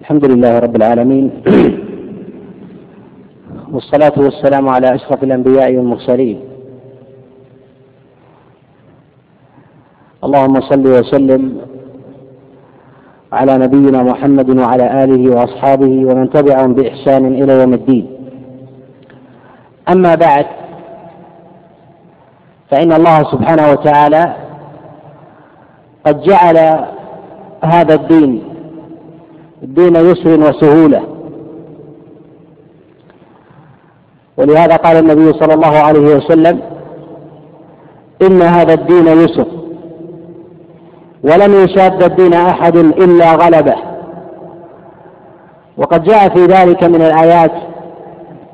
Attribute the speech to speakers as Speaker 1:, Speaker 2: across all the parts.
Speaker 1: الحمد لله رب العالمين. والصلاة والسلام على أشرف الأنبياء والمرسلين. اللهم صل وسلم على نبينا محمد وعلى آله وأصحابه ومن تبعهم بإحسان إلى يوم الدين. أما بعد فإن الله سبحانه وتعالى قد جعل هذا الدين دين يسر وسهولة. ولهذا قال النبي صلى الله عليه وسلم إن هذا الدين يسر. ولن يشاد الدين أحد إلا غلبه. وقد جاء في ذلك من الآيات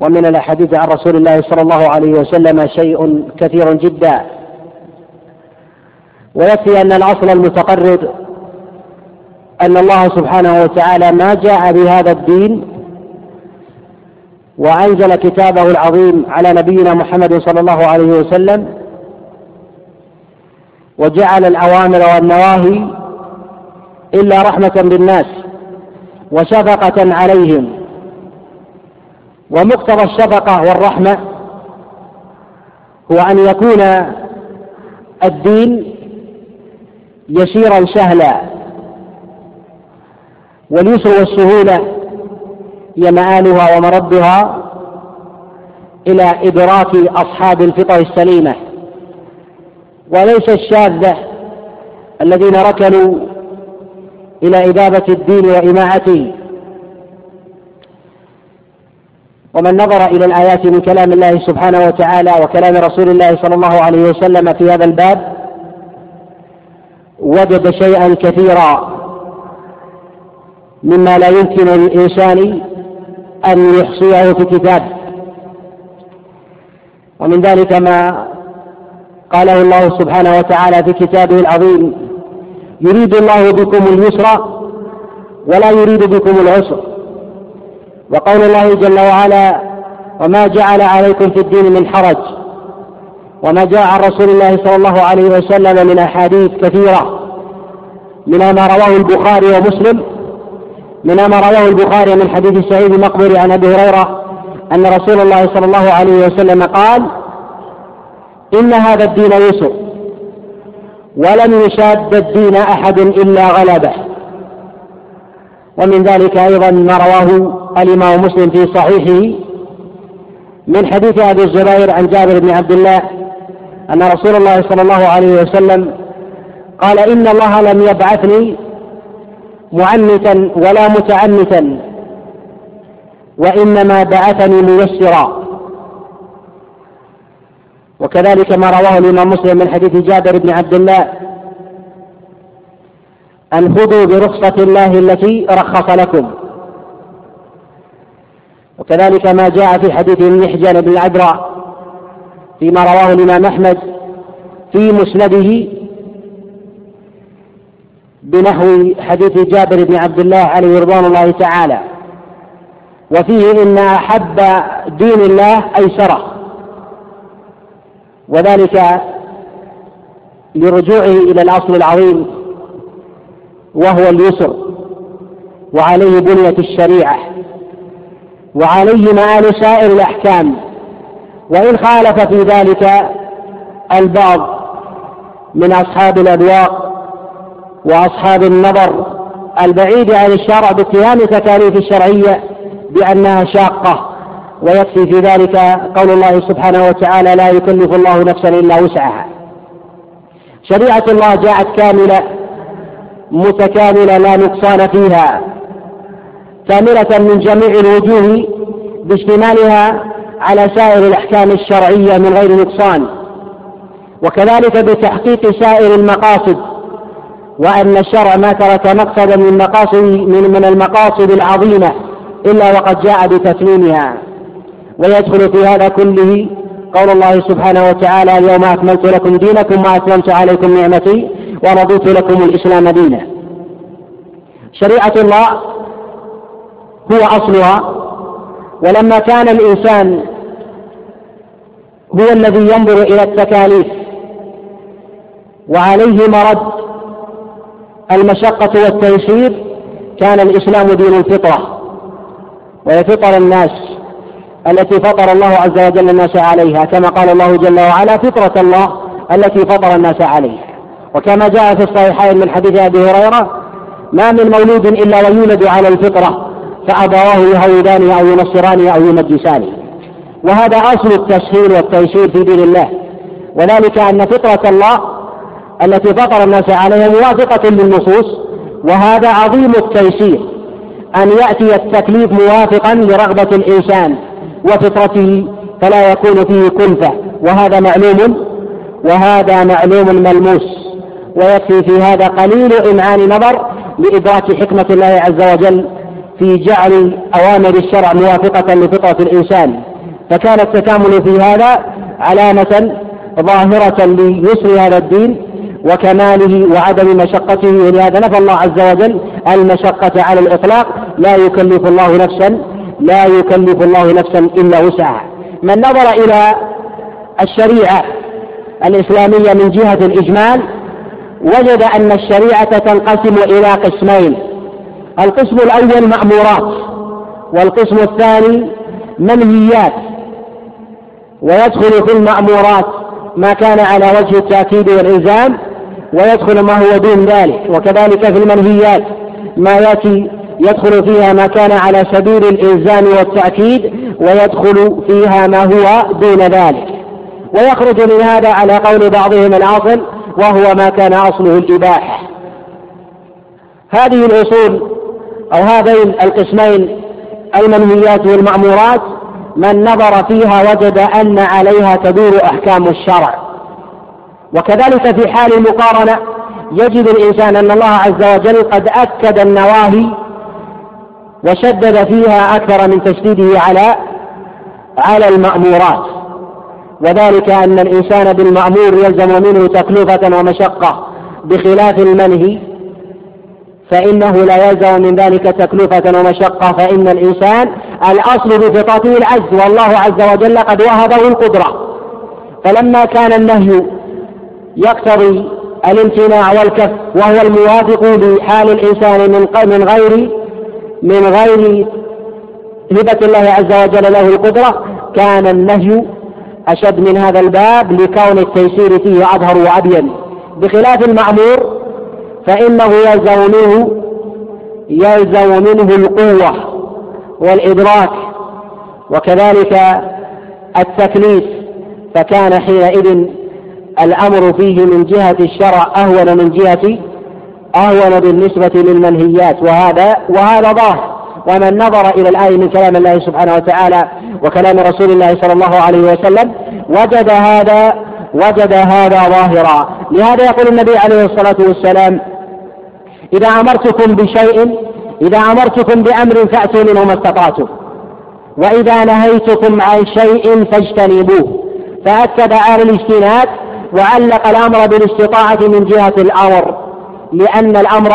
Speaker 1: ومن الأحاديث عن رسول الله صلى الله عليه وسلم شيء كثير جدا. ويكفي أن الأصل المتقرر أن الله سبحانه وتعالى ما جاء بهذا الدين وأنزل كتابه العظيم على نبينا محمد صلى الله عليه وسلم وجعل الأوامر والنواهي إلا رحمة بالناس وشفقة عليهم ومقتضى الشفقة والرحمة هو أن يكون الدين يسيرا سهلا واليسر والسهولة هي مآلها ومردها إلى إدراك أصحاب الفطر السليمة. وليس الشاذة الذين ركنوا إلى إذابة الدين وإماعته. ومن نظر إلى الآيات من كلام الله سبحانه وتعالى وكلام رسول الله صلى الله عليه وسلم في هذا الباب وجد شيئا كثيرا. مما لا يمكن للإنسان أن يحصيه في كتاب. ومن ذلك ما قاله الله سبحانه وتعالى في كتابه العظيم يريد الله بكم اليسر ولا يريد بكم العسر. وقول الله جل وعلا وما جعل عليكم في الدين من حرج وما جاء عن رسول الله صلى الله عليه وسلم من أحاديث كثيرة منها ما رواه البخاري ومسلم منها ما رواه البخاري من حديث سعيد المقبري عن أبي هريرة أن رسول الله صلى الله عليه وسلم قال إن هذا الدين يسر ولن يشاد الدين أحد إلا غلبه. ومن ذلك أيضا ما رواه الإمام مسلم في صحيحه من حديث أبي الزبير عن جابر بن عبد الله أن رسول الله صلى الله عليه وسلم قال إن الله لم يبعثني معنتا ولا متعنتا وإنما بعثني ميسرا. وكذلك ما رواه الإمام مسلم من حديث جابر بن عبد الله أن خذوا برخصة الله التي رخص لكم. وكذلك ما جاء في حديث محجن بن العذراء فيما رواه الإمام أحمد في مسنده بنحو حديث جابر بن عبد الله عليه رضوان الله تعالى. وفيه إن أحب دين الله أيسره وذلك لرجوعه إلى الأصل العظيم وهو اليسر وعليه بنية الشريعة وعليه مآل سائر الأحكام. وإن خالف في ذلك البعض من أصحاب الأذواق وأصحاب النظر البعيد عن الشرع باتهام تكاليف الشرعية بأنها شاقة ويكفي في ذلك قول الله سبحانه وتعالى لا يكلف الله نفسا إلا وسعها شريعة الله جاءت كاملة متكاملة لا نقصان فيها كاملة من جميع الوجوه باشتمالها على سائر الأحكام الشرعية من غير نقصان وكذلك بتحقيق سائر المقاصد وأن الشرع ما ترك مقصدا من مقاصد من, من المقاصد العظيمة إلا وقد جاء بتتميمها ويدخل في هذا كله قول الله سبحانه وتعالى اليوم أكملت لكم دينكم وأتممت عليكم نعمتي ورضيت لكم الإسلام دينا. شريعة الله هو أصلها ولما كان الإنسان هو الذي ينظر إلى التكاليف وعليه مرد المشقة والتيسير كان الإسلام دين الفطرة وهي فطر الناس التي فطر الله عز وجل الناس عليها كما قال الله جل وعلا فطرة الله التي فطر الناس عليها. وكما جاء في الصحيحين من حديث أبي هريرة ما من مولود إلا ويولد على الفطرة فأبواه يهودانه أو ينصرانه أو يمجسانه. وهذا أصل التسهيل والتيسير في دين الله وذلك أن فطرة الله التي فطر الناس عليها موافقة للنصوص وهذا عظيم التيسير أن يأتي التكليف موافقا لرغبة الإنسان وفطرته فلا يكون فيه كلفة وهذا معلوم وهذا معلوم ملموس ويكفي في هذا قليل إمعان نظر لإدراك حكمة الله عز وجل في جعل أوامر الشرع موافقة لفطرة الإنسان. فكان التكامل في هذا علامة ظاهرة ليسر هذا الدين وكماله وعدم مشقته ولهذا نفى الله عز وجل المشقة على الإطلاق. لا يكلف الله نفسا لا يكلف الله نفسا إلا وسعها. من نظر إلى الشريعة الإسلامية من جهة الإجمال وجد أن الشريعة تنقسم إلى قسمين. القسم الأول مأمورات والقسم الثاني منهيات. ويدخل في المأمورات ما كان على وجه التأكيد والإلزام ويدخل ما هو دون ذلك وكذلك في المنهيات. ما يأتي يدخل فيها ما كان على سبيل الإلزام والتأكيد ويدخل فيها ما هو دون ذلك. ويخرج من هذا على قول بعضهم الأصل وهو ما كان أصله الإباحة. هذه الأصول أو هذين القسمين المنهيات والمأمورات من نظر فيها وجد أن عليها تدور أحكام الشرع. وكذلك في حال المقارنة يجد الإنسان أن الله عز وجل قد أكد النواهي وشدد فيها أكثر من تشديده على على المأمورات. وذلك أن الإنسان بالمأمور يلزم منه تكلفة ومشقة بخلاف المنهي فإنه لا يلزم من ذلك تكلفة ومشقة فإن الإنسان الأصل بفطرته العجز والله عز وجل قد وهبه القدرة. فلما كان النهي يقتضي الامتناع والكف وهو الموافق لحال الإنسان من من غير من غير هبة الله عز وجل له القدرة. كان النهي أشد من هذا الباب لكون التيسير فيه أظهر وأبين. بخلاف المأمور فإنه يلزم منه يلزم منه القوة والإدراك وكذلك التكليف. فكان حينئذ الأمر فيه من جهة الشرع أهون من جهة أهون بالنسبة للمنهيات وهذا وهذا ظاهر. ومن نظر إلى الآية من كلام الله سبحانه وتعالى وكلام رسول الله صلى الله عليه وسلم وجد هذا وجد هذا ظاهرا. لهذا يقول النبي عليه الصلاة والسلام إذا أمرتكم بشيء إذا أمرتكم بأمر فأتوا منه ما استطعتم. وإذا نهيتكم عن شيء فاجتنبوه. فأكد على الاجتناب وعلق الأمر بالاستطاعة من جهة الأمر لأن الأمر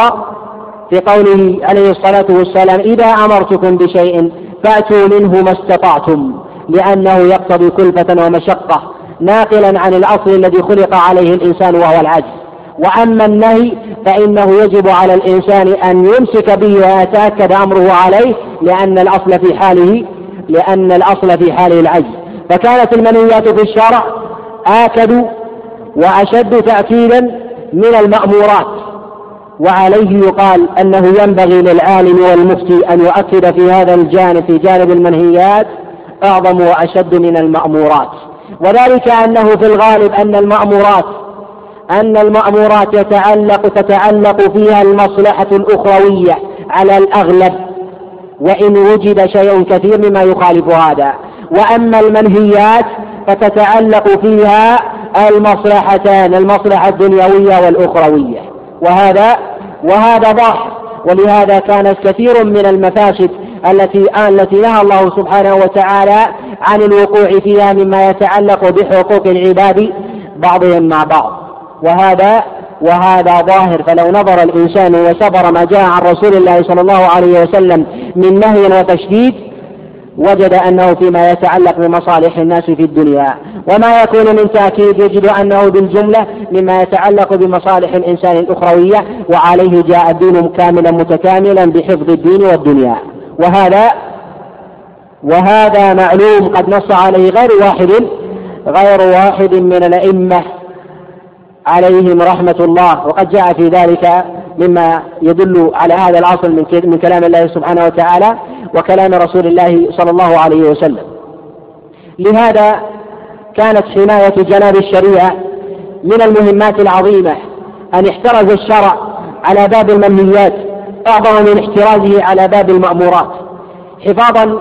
Speaker 1: في قوله عليه الصلاة والسلام إذا أمرتكم بشيء فأتوا منه ما استطعتم لأنه يقتضي كلفة ومشقة ناقلا عن الأصل الذي خلق عليه الإنسان وهو العجز. وأما النهي فإنه يجب على الإنسان أن يمسك به ويتأكد أمره عليه لأن الأصل في حاله لأن الأصل في حاله العجز. فكانت المنهيات في الشرع آكد وأشد تأكيدا من المأمورات. وعليه يقال أنه ينبغي للعالم والمفتي أن يؤكد في هذا الجانب في جانب المنهيات أعظم وأشد من المأمورات. وذلك أنه في الغالب أن المأمورات أن المأمورات يتعلق تتعلق فيها المصلحة الأخروية على الأغلب. وإن وجد شيء كثير مما يخالف هذا. وأما المنهيات فتتعلق فيها المصلحتان المصلحة الدنيوية والأخروية. وهذا وهذا ظاهر ولهذا كانت كثير من المفاسد التي التي نهى الله سبحانه وتعالى عن الوقوع فيها مما يتعلق بحقوق العباد بعضهم مع بعض. وهذا وهذا ظاهر. فلو نظر الإنسان وصبر ما جاء عن رسول الله صلى الله عليه وسلم من نهي وتشديد وجد أنه فيما يتعلق بمصالح الناس في الدنيا. وما يكون من تأكيد يجد أنه بالجملة مما يتعلق بمصالح الإنسان الأخروية وعليه جاء الدين كاملا متكاملا بحفظ الدين والدنيا. وهذا وهذا معلوم قد نص عليه غير واحد غير واحد من الأئمة عليهم رحمة الله. وقد جاء في ذلك مما يدل على هذا الأصل من كلام الله سبحانه وتعالى وكلام رسول الله صلى الله عليه وسلم. لهذا كانت حماية جناب الشريعة من المهمات العظيمة. أن احترز الشرع على باب المنهيات أعظم من احترازه على باب المأمورات. حفاظا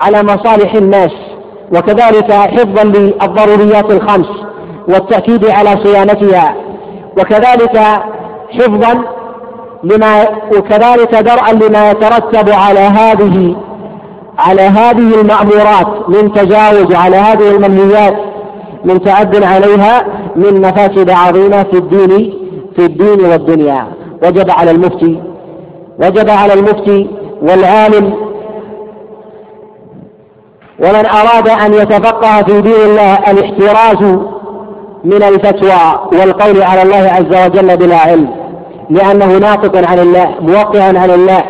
Speaker 1: على مصالح الناس وكذلك حفظا للضروريات الخمس والتأكيد على صيانتها. وكذلك حفظا لما وكذلك درءا لما يترتب على هذه على هذه المأمورات من تجاوز على هذه المنهيات من تعد عليها من مفاسد عظيمة في الدين في الدين والدنيا. وجب على المفتي وجب على المفتي والعالم ومن أراد أن يتفقه في دين الله الاحتراز من الفتوى والقول على الله عز وجل بلا علم لأنه ناطق عن الله موقع عن الله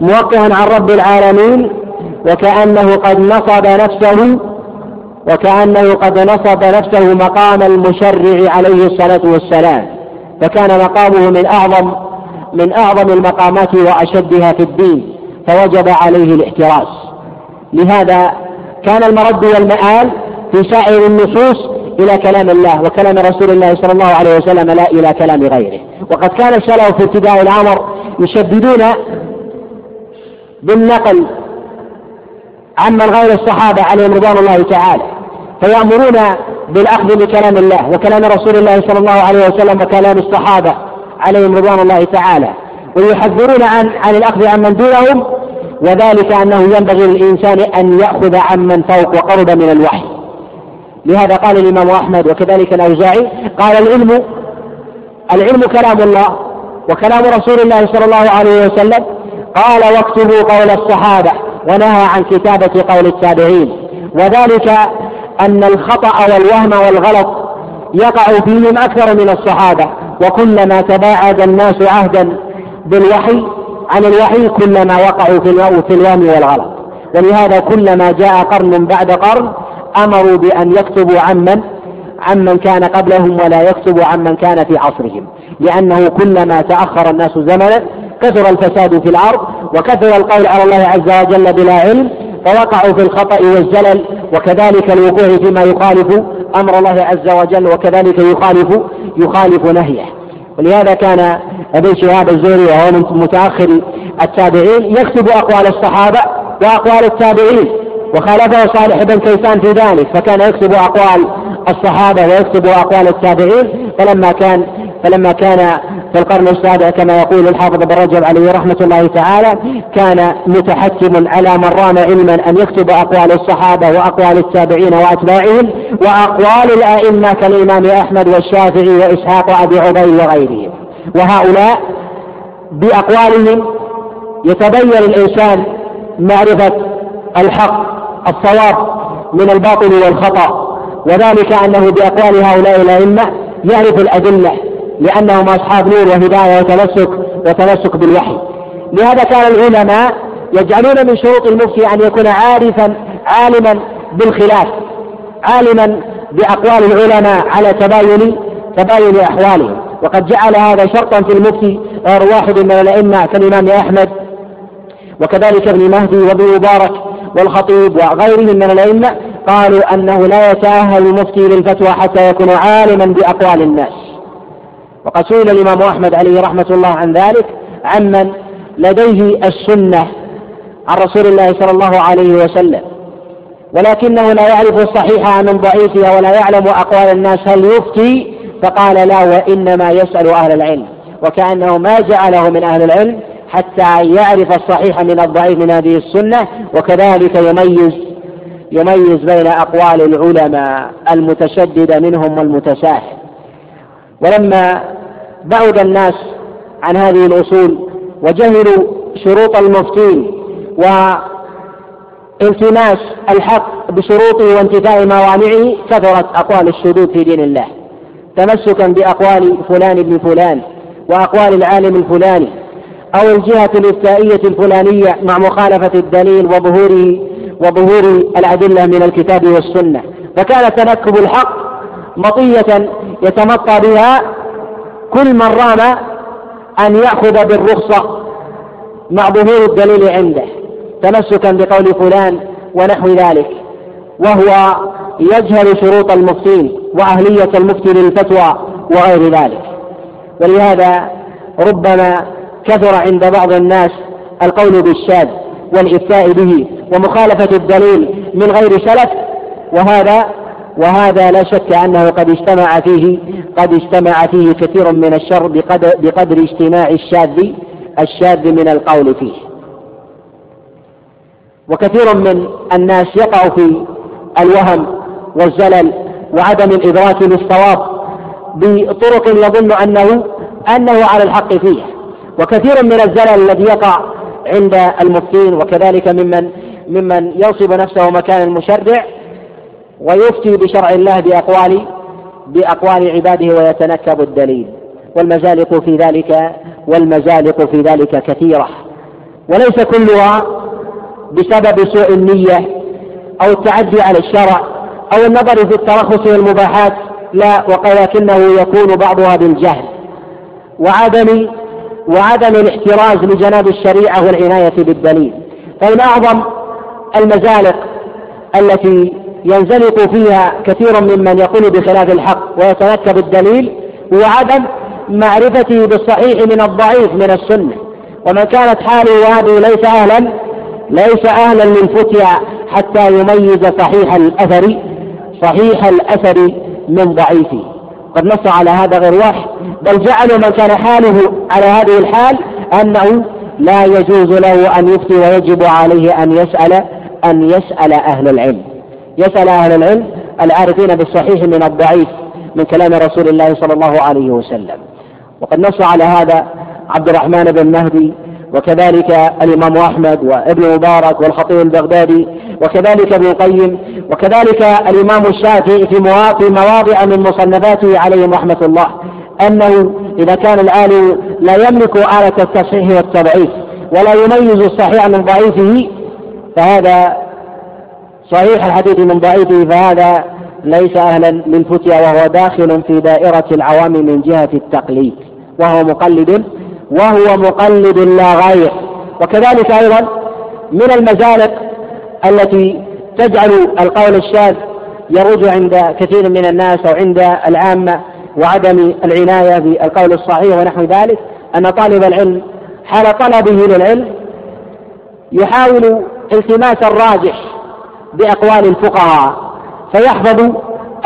Speaker 1: موقع عن رب العالمين وكأنه قد نصب نفسه وكأنه قد نصب نفسه مقام المشرع عليه الصلاة والسلام فكان مقامه من أعظم من أعظم المقامات وأشدها في الدين فوجب عليه الاحتراس. لهذا كان المرد والمآل في سائر النصوص إلى كلام الله وكلام رسول الله صلى الله عليه وسلم لا إلى كلام غيره. وقد كان السلف في ابتداء الأمر يشددون بالنقل عمن غير الصحابة عليهم رضوان الله تعالى. فيأمرون بالأخذ بكلام الله وكلام رسول الله صلى الله عليه وسلم وكلام الصحابة عليهم رضوان الله تعالى. ويحذرون عن عن الأخذ عمن دونهم وذلك أنه ينبغي للإنسان أن يأخذ عمن فوق وقرب من الوحي. لهذا قال الإمام أحمد وكذلك الأوزاعي قال العلم العلم كلام الله وكلام رسول الله صلى الله عليه وسلم. قال واكتبوا قول الصحابة. ونهى عن كتابة قول التابعين. وذلك أن الخطأ والوهم والغلط يقع فيهم أكثر من الصحابة. وكلما تباعد الناس عهدا بالوحي عن الوحي كلما وقعوا في الوهم والغلط. ولهذا كلما جاء قرن بعد قرن أمروا بأن يكتبوا عمن عمن كان قبلهم ولا يكتبوا عمن كان في عصرهم. لأنه كلما تأخر الناس زمنا كثر الفساد في الأرض وكثر القول على الله عز وجل بلا علم فوقعوا في الخطأ والزلل وكذلك الوقوع فيما يخالف أمر الله عز وجل وكذلك يخالف يخالف نهيه. ولهذا كان ابن شهاب الزهري وهو من متأخر التابعين يكتب أقوال الصحابة وأقوال التابعين وخالفه صالح بن كيسان في ذلك فكان يكتب أقوال الصحابة ويكتب أقوال التابعين فلما كان فلما كان في القرن السابع كما يقول الحافظ ابن رجب عليه رحمة الله تعالى كان متحكم على من رام علما أن يكتب أقوال الصحابة وأقوال التابعين وأتباعهم وأقوال الأئمة كالإمام أحمد والشافعي وإسحاق وأبي عبيد وغيرهم. وهؤلاء بأقوالهم يتبين الإنسان معرفة الحق الصواب من الباطل والخطأ وذلك أنه بأقوال هؤلاء الأئمة يعرف الأدلة لأنهم أصحاب نور وهداية وتمسك وتمسك بالوحي. لهذا كان العلماء يجعلون من شروط المفتي أن يكون عارفا عالما بالخلاف. عالما بأقوال العلماء على تباين تباين أحوالهم. وقد جعل هذا شرطا في المفتي غير واحد من الأئمة كالإمام أحمد وكذلك ابن مهدي وابن مبارك والخطيب وغيرهم من الأئمة قالوا أنه لا يتأهل المفتي للفتوى حتى يكون عالما بأقوال الناس. وقد سئل الإمام أحمد عليه رحمة الله عن ذلك عمن لديه السنة عن رسول الله صلى الله عليه وسلم. ولكنه لا يعرف الصحيح من ضعيفها ولا يعلم أقوال الناس هل يفتي فقال لا وإنما يسأل أهل العلم. وكأنه ما جعله من أهل العلم حتى يعرف الصحيح من الضعيف من هذه السنة وكذلك يميز يميز بين أقوال العلماء المتشدد منهم والمتساهل. ولما بعد الناس عن هذه الأصول وجهلوا شروط المفتين التماس الحق بشروطه وانتفاء موانعه كثرت أقوال الشذوذ في دين الله. تمسكا بأقوال فلان ابن فلان وأقوال العالم الفلاني أو الجهة الإفتائية الفلانية مع مخالفة الدليل وظهوره وظهور الأدلة من الكتاب والسنة. فكان تنكب الحق مطية يتمطى بها كل من رام أن يأخذ بالرخصة مع ظهور الدليل عنده تمسكا بقول فلان ونحو ذلك. وهو يجهل شروط المفتين وأهلية المفتي للفتوى وغير ذلك. ولهذا ربما كثر عند بعض الناس القول بالشاذ والإفتاء به ومخالفة الدليل من غير سلف وهذا وهذا لا شك أنه قد اجتمع فيه قد اجتمع فيه كثير من الشر بقدر, بقدر اجتماع الشاذ الشاذ من القول فيه. وكثير من الناس يقع في الوهم والزلل وعدم الإدراك للصواب بطرق يظن أنه أنه على الحق فيه وكثير من الزلل الذي يقع عند المفتين وكذلك ممن ممن ينصب نفسه مكان المشرع ويفتي بشرع الله بأقوال بأقوال عباده ويتنكب الدليل. والمزالق في ذلك والمزالق في ذلك كثيرة. وليس كلها بسبب سوء النية أو التعدي على الشرع أو النظر في الترخص والمباحات. لا ولكنه يكون بعضها بالجهل. وعدم وعدم الاحتراز لجناب الشريعة والعناية بالدليل. فإن أعظم المزالق التي ينزلق فيها كثير ممن يقول بخلاف الحق ويتنكب الدليل هو عدم معرفته بالصحيح من الضعيف من السنة. ومن كانت حاله هذه ليس أهلا ليس أهلا للفتيا حتى يميز صحيح الأثر صحيح الأثر من ضعيفه. قد نص على هذا غير واحد بل جعلوا من كان حاله على هذه الحال أنه لا يجوز له أن يفتي ويجب عليه أن يسأل أن يسأل أهل العلم. يسأل أهل العلم العارفين بالصحيح من الضعيف من كلام رسول الله صلى الله عليه وسلم. وقد نص على هذا عبد الرحمن بن مهدي وكذلك الإمام أحمد وابن مبارك والخطيب البغدادي وكذلك ابن القيم وكذلك الإمام الشافعي في مواضع من مصنفاته عليهم رحمة الله أنه إذا كان العالم لا يملك آلة التصحيح والتضعيف ولا يميز الصحيح من ضعيفه فهذا صحيح الحديث من ضعيفه فهذا ليس أهلا للفتيا وهو داخل في دائرة العوام من جهة التقليد وهو مقلد وهو مقلد لا غير. وكذلك أيضا من المزالق التي تجعل القول الشاذ يروج عند كثير من الناس أو عند العامة وعدم العناية بالقول الصحيح ونحو ذلك أن طالب العلم حال طلبه للعلم يحاول التماس الراجح بأقوال الفقهاء. فيحفظ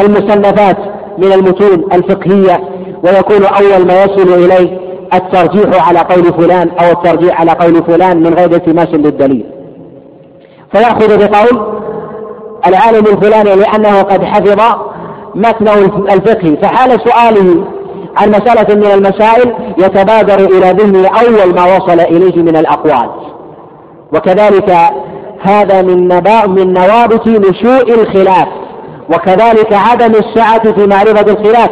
Speaker 1: المصنفات من المتون الفقهية ويكون أول ما يصل إليه الترجيح على قول فلان أو الترجيح على قول فلان من غير التماس للدليل فيأخذ بقول العالم الفلاني لأنه قد حفظ متنه الفقهي. فحال سؤاله عن مسألة من المسائل يتبادر إلى ذهنه أول ما وصل إليه من الأقوال. وكذلك هذا من من نوابت نشوء الخلاف. وكذلك عدم السعة في معرفة الخلاف.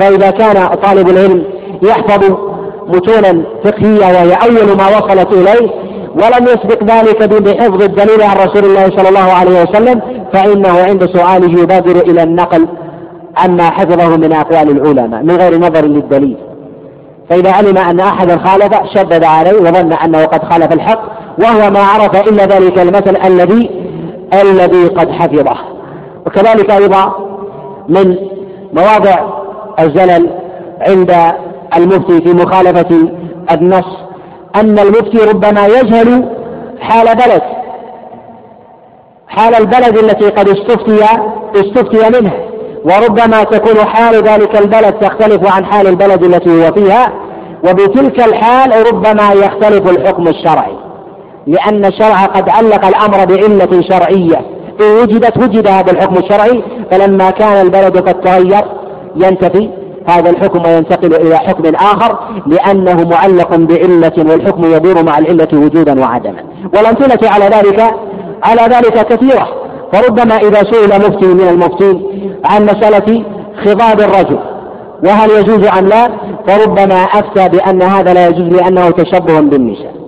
Speaker 1: فإذا كان طالب العلم يحفظ متونا فقهية وهي أول ما وصلت إليه ولم يسبق ذلك بحفظ الدليل عن رسول الله صلى الله عليه وسلم فإنه عند سؤاله يبادر إلى النقل عما حفظه من أقوال العلماء من غير نظر للدليل. فإذا علم أن أحدا خالف شدد عليه وظن أنه قد خالف الحق وهو ما عرف إلا ذلك المثل الذي الذي قد حفظه. وكذلك أيضا من مواضع الزلل عند المفتي في مخالفة النص أن المفتي ربما يجهل حال بلد حال البلد التي قد استفتي استفتي منها وربما تكون حال ذلك البلد تختلف عن حال البلد التي هو فيها وبتلك الحال ربما يختلف الحكم الشرعي. لأن الشرع قد علق الأمر بعلة شرعية. إن وجدت وجد هذا الحكم الشرعي فلما كان البلد قد تغير ينتفي هذا الحكم وينتقل إلى حكم آخر لأنه معلق بعلة والحكم يدور مع العلة وجودا وعدما. والأمثلة على ذلك على ذلك كثيرة. فربما إذا سئل مفتي من المفتين عن مسألة خضاب الرجل وهل يجوز أم لا؟ فربما أفتى بأن هذا لا يجوز لأنه تشبه بالنساء.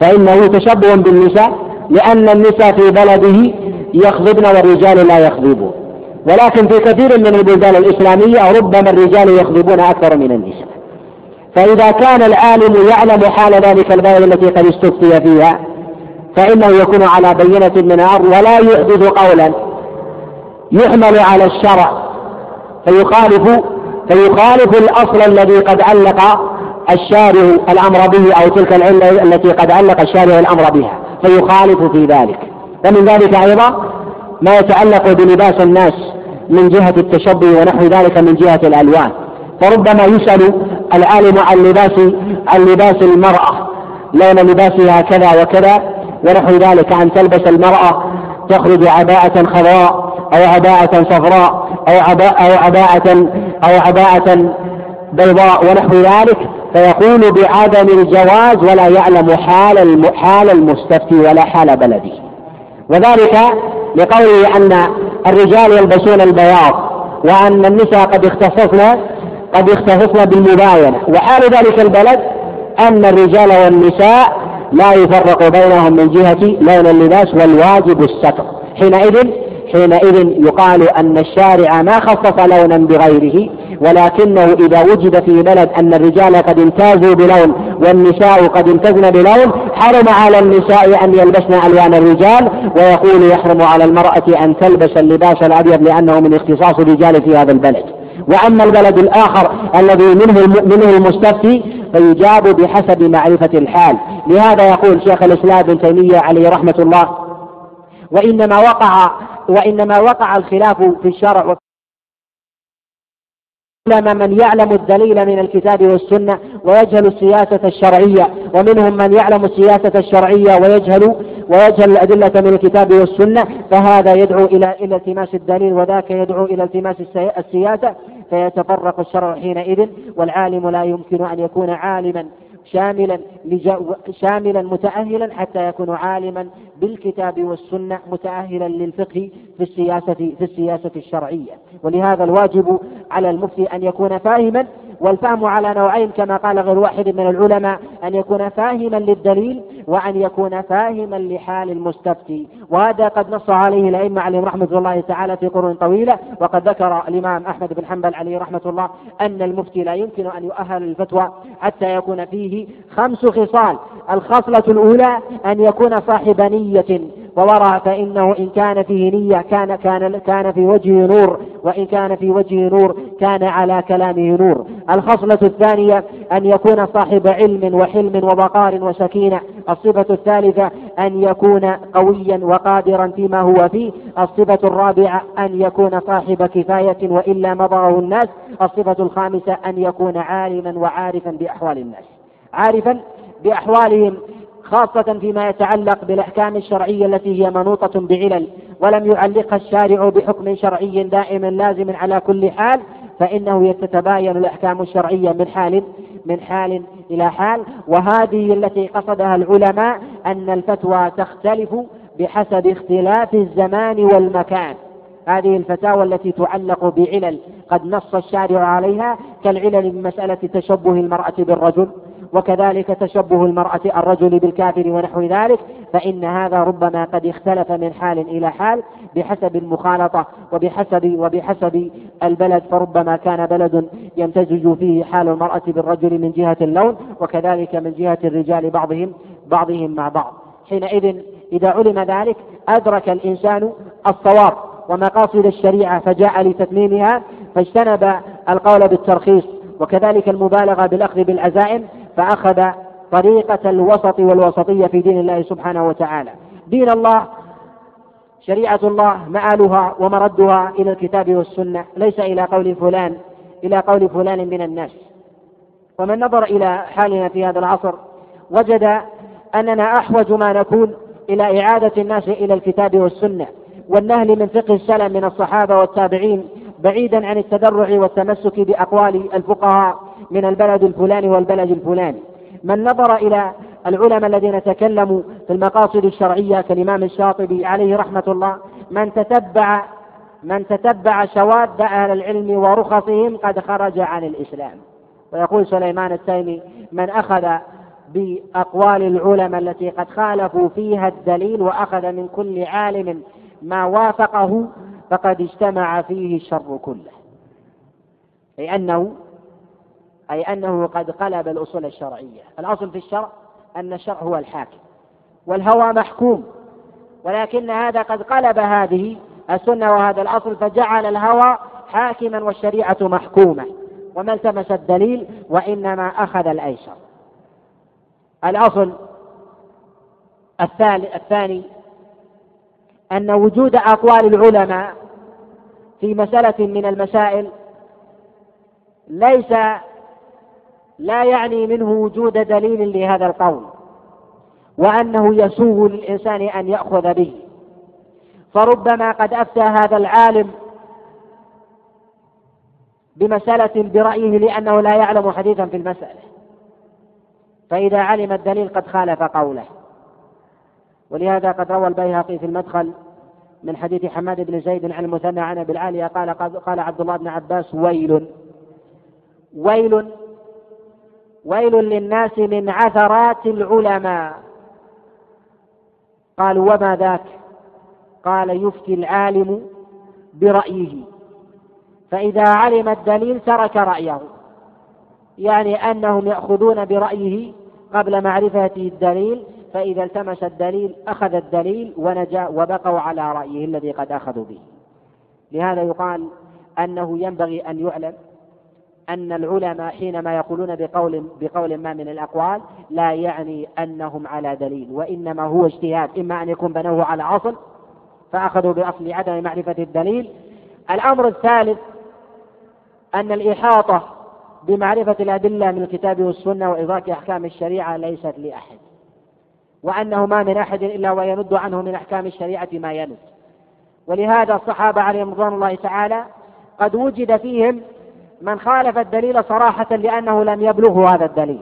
Speaker 1: فإنه تشبه بالنساء لأن النساء في بلده يخضبن والرجال لا يخضبون ولكن في كثير من البلدان الإسلامية ربما الرجال يخضبون أكثر من النساء. فإذا كان العالم يعلم حال ذلك البلد التي قد استفتي فيها فإنه يكون على بينة من الأرض ولا يحدث قولا. يحمل على الشرع. فيخالف فيخالف الأصل الذي قد علق الشارع الأمر به أو تلك العلة التي قد علق الشارع الأمر بها فيخالف في ذلك. ومن ذلك أيضا ما يتعلق بلباس الناس من جهة التشبه ونحو ذلك من جهة الألوان. فربما يسأل العالم عن لباس عن لباس المرأة لون لباسها كذا وكذا ونحو ذلك أن تلبس المرأة تخرج عباءة خضراء أو عباءة صفراء أو عباءة أو عباءة أو عباءة بيضاء ونحو ذلك. فيقول بعدم الجواز ولا يعلم حال حال المستفتي ولا حال بلده. وذلك لقوله أن الرجال يلبسون البياض وأن النساء قد اختصصن قد اختصصن بالمباينة. وحال ذلك البلد أن الرجال والنساء لا يفرق بينهم من جهة لون اللباس والواجب الستر. حينئذ حينئذ يقال أن الشارع ما خصص لونا بغيره. ولكنه إذا وجد في بلد أن الرجال قد امتازوا بلون والنساء قد امتزن بلون حرم على النساء أن يلبسن ألوان الرجال ويقول يحرم على المرأة أن تلبس اللباس الأبيض لأنه من اختصاص الرجال في هذا البلد. وأما البلد الآخر الذي منه منه المستفتي فيجاب بحسب معرفة الحال. لهذا يقول شيخ الإسلام ابن تيمية عليه رحمة الله وإنما وقع وإنما وقع الخلاف في الشرع يعلم من يعلم الدليل من الكتاب والسنة ويجهل السياسة الشرعية ومنهم من يعلم السياسة الشرعية ويجهل ويجهل الأدلة من الكتاب والسنة فهذا يدعو إلى إلى التماس الدليل وذاك يدعو إلى التماس السياسة فيتفرق الشرع حينئذ والعالم لا يمكن أن يكون عالما. شاملا شاملا متأهلا حتى يكون عالما بالكتاب والسنة متأهلا للفقه في السياسة في السياسة الشرعية. ولهذا الواجب على المفتي أن يكون فاهما والفهم على نوعين كما قال غير واحد من العلماء أن يكون فاهما للدليل وأن يكون فاهما لحال المستفتي. وهذا قد نص عليه الأئمة عليهم رحمة الله تعالى في قرون طويلة. وقد ذكر الإمام أحمد بن حنبل عليه رحمة الله أن المفتي لا يمكن أن يؤهل للفتوى حتى يكون فيه خمس خصال. الخصلة الأولى أن يكون صاحب نية وورع فإنه إن كان فيه نية كان كان كان في وجهه نور وإن كان في وجهه نور كان على كلامه نور. الخصلة الثانية أن يكون صاحب علم وحلم ووقار وسكينة. الصفة الثالثة أن يكون قويا وقادرا فيما هو فيه. الصفة الرابعة أن يكون صاحب كفاية وإلا مضره الناس. الصفة الخامسة أن يكون عالما وعارفا بأحوال الناس. عارفا بأحوالهم. خاصة فيما يتعلق بالأحكام الشرعية التي هي منوطة بعلل ولم يعلقها الشارع بحكم شرعي دائم لازم على كل حال فإنه يتتباين الأحكام الشرعية من حال من حال إلى حال. وهذه التي قصدها العلماء أن الفتوى تختلف بحسب اختلاف الزمان والمكان. هذه الفتاوى التي تعلق بعلل قد نص الشارع عليها كالعلل بمسألة تشبه المرأة بالرجل. وكذلك تشبه المرأة الرجل بالكافر ونحو ذلك فإن هذا ربما قد اختلف من حال إلى حال بحسب المخالطة وبحسب وبحسب البلد فربما كان بلد يمتزج فيه حال المرأة بالرجل من جهة اللون وكذلك من جهة الرجال بعضهم بعضهم مع بعض. حينئذ إذا علم ذلك أدرك الإنسان الصواب ومقاصد الشريعة فجاء لتتميمها فاجتنب القول بالترخيص وكذلك المبالغة بالأخذ بالعزائم فأخذ طريقة الوسط والوسطية في دين الله سبحانه وتعالى. دين الله شريعة الله مآلها ومردها إلى الكتاب والسنة ليس إلى قول فلان إلى قول فلان من الناس. ومن نظر إلى حالنا في هذا العصر وجد أننا أحوج ما نكون إلى إعادة الناس إلى الكتاب والسنة والنهل من فقه السلم من الصحابة والتابعين بعيدا عن التدرع والتمسك بأقوال الفقهاء من البلد الفلاني والبلد الفلاني. من نظر إلى العلماء الذين تكلموا في المقاصد الشرعية كالإمام الشاطبي عليه رحمة الله من تتبع من تتبع شواذ أهل العلم ورخصهم قد خرج عن الإسلام. ويقول سليمان التيمي من أخذ بأقوال العلماء التي قد خالفوا فيها الدليل وأخذ من كل عالم ما وافقه فقد اجتمع فيه الشر كله. أي أنه أي أنه قد قلب الأصول الشرعية. الأصل في الشرع أن الشرع هو الحاكم والهوى محكوم. ولكن هذا قد قلب هذه السنة وهذا الأصل فجعل الهوى حاكما والشريعة محكومة. وما التمس الدليل؟ وإنما أخذ الأيسر. الأصل الثاني أن وجود أقوال العلماء في مسألة من المسائل ليس لا يعني منه وجود دليل لهذا القول وأنه يسوغ للإنسان أن يأخذ به. فربما قد أفتى هذا العالم بمسألة برأيه لأنه لا يعلم حديثا في المسألة فإذا علم الدليل قد خالف قوله. ولهذا قد روى البيهقي في المدخل من حديث حماد بن زيد عن المثنى عن أبي العالية قال قال عبد الله بن عباس ويل. ويل ويل للناس من عثرات العلماء. قالوا وما ذاك؟ قال يفتي العالم برأيه. فإذا علم الدليل ترك رأيه. يعني أنهم يأخذون برأيه قبل معرفة الدليل فإذا التمس الدليل أخذ الدليل ونجا وبقوا على رأيه الذي قد أخذوا به. لهذا يقال أنه ينبغي أن يعلم أن العلماء حينما يقولون بقول بقول ما من الأقوال لا يعني أنهم على دليل وإنما هو اجتهاد. إما أن يكون بنوه على أصل فأخذوا بأصل عدم معرفة الدليل. الأمر الثالث أن الإحاطة بمعرفة الأدلة من الكتاب والسنة وإدراك أحكام الشريعة ليست لأحد. وأنه ما من أحد إلا ويند عنه من أحكام الشريعة ما يند ولهذا الصحابة عليهم رضوان الله تعالى قد وجد فيهم من خالف الدليل صراحة لأنه لم يبلغه هذا الدليل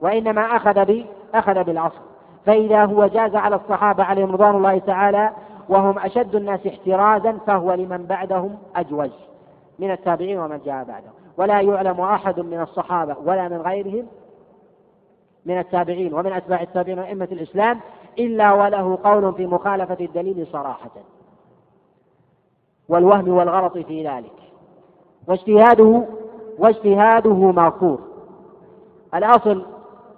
Speaker 1: وإنما أخذ ب أخذ بالأصل فإذا هو جاز على الصحابة عليهم رضوان الله تعالى وهم أشد الناس احترازا فهو لمن بعدهم أجوز من التابعين ومن جاء بعدهم. ولا يعلم أحد من الصحابة ولا من غيرهم من التابعين ومن أتباع التابعين وأئمة الإسلام إلا وله قول في مخالفة الدليل صراحة. والوهم والغلط في ذلك. واجتهاده واجتهاده مغفور. الأصل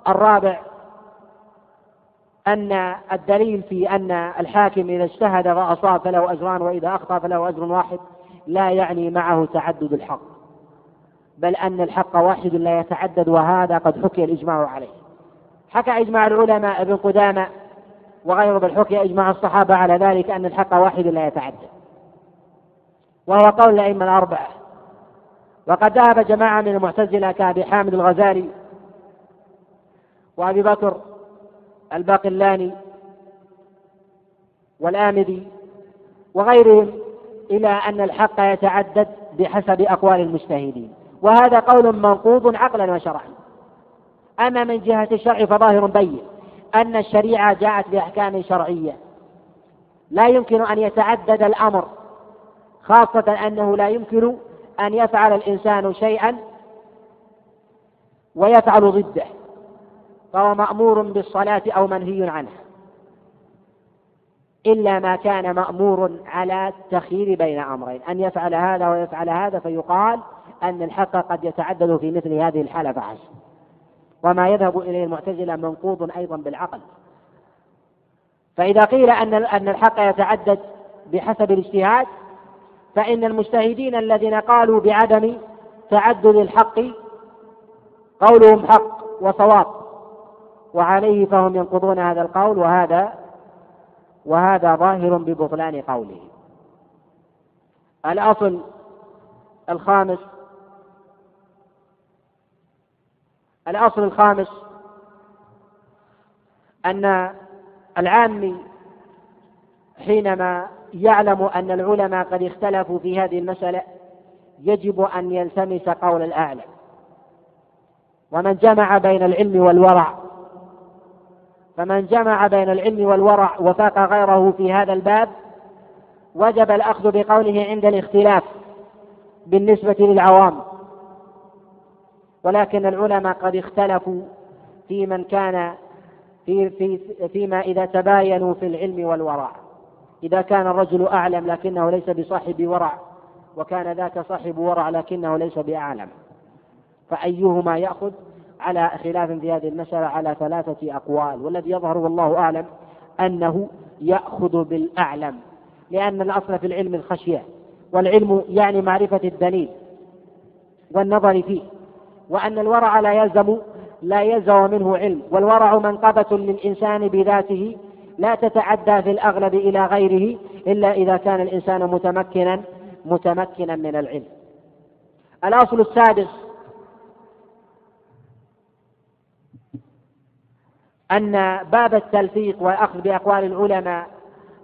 Speaker 1: الرابع أن الدليل في أن الحاكم إذا اجتهد فأصاب فله أجران وإذا أخطأ فله أجر واحد لا يعني معه تعدد الحق. بل أن الحق واحد لا يتعدد وهذا قد حكي الإجماع عليه. حكى إجماع العلماء ابن قدامة وغيره بل حكي إجماع الصحابة على ذلك أن الحق واحد لا يتعدد وهو قول الأئمة الأربعة. وقد ذهب جماعة من المعتزلة كأبي حامد الغزالي وأبي بكر الباقلاني والآمدي وغيرهم إلى أن الحق يتعدد بحسب أقوال المجتهدين. وهذا قول منقوض عقلا وشرعا. أما من جهة الشرع فظاهر بين أن الشريعة جاءت بأحكام شرعية. لا يمكن أن يتعدد الأمر خاصة أنه لا يمكن أن يفعل الإنسان شيئا ويفعل ضده فهو مأمور بالصلاة أو منهي عنها. إلا ما كان مأمور على التخيير بين أمرين أن يفعل هذا ويفعل هذا فيقال أن الحق قد يتعدد في مثل هذه الحالة فحسب وما يذهب إليه المعتزلة منقوض أيضا بالعقل. فإذا قيل أن أن الحق يتعدد بحسب الاجتهاد فإن المجتهدين الذين قالوا بعدم تعدد الحق قولهم حق وصواب وعليه فهم ينقضون هذا القول وهذا وهذا ظاهر ببطلان قوله. الأصل الخامس الأصل الخامس أن العامي حينما يعلم أن العلماء قد اختلفوا في هذه المسألة يجب أن يلتمس قول الأعلى. ومن جمع بين العلم والورع فمن جمع بين العلم والورع وفاق غيره في هذا الباب وجب الأخذ بقوله عند الاختلاف بالنسبة للعوام. ولكن العلماء قد اختلفوا في من كان في في فيما إذا تباينوا في العلم والورع إذا كان الرجل أعلم لكنه ليس بصاحب ورع وكان ذاك صاحب ورع لكنه ليس بأعلم. فأيهما يأخذ على خلاف في هذه المسألة على ثلاثة أقوال؟ والذي يظهر والله أعلم أنه يأخذ بالأعلم لأن الأصل في العلم الخشية والعلم يعني معرفة الدليل والنظر فيه. وأن الورع لا يلزم لا يلزم منه علم والورع منقبة للإنسان بذاته لا تتعدى في الأغلب إلى غيره إلا إذا كان الإنسان متمكنا متمكنا من العلم. الأصل السادس أن باب التلفيق والأخذ بأقوال العلماء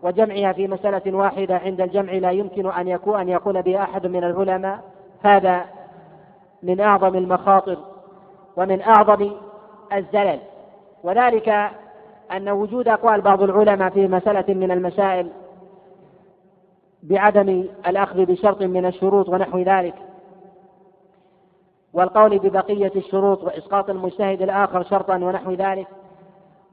Speaker 1: وجمعها في مسألة واحدة عند الجمع لا يمكن أن يكون أن يقول به أحد من العلماء هذا من أعظم المخاطر ومن أعظم الزلل. وذلك أن وجود أقوال بعض العلماء في مسألة من المسائل بعدم الأخذ بشرط من الشروط ونحو ذلك والقول ببقية الشروط وإسقاط المجتهد الآخر شرطا ونحو ذلك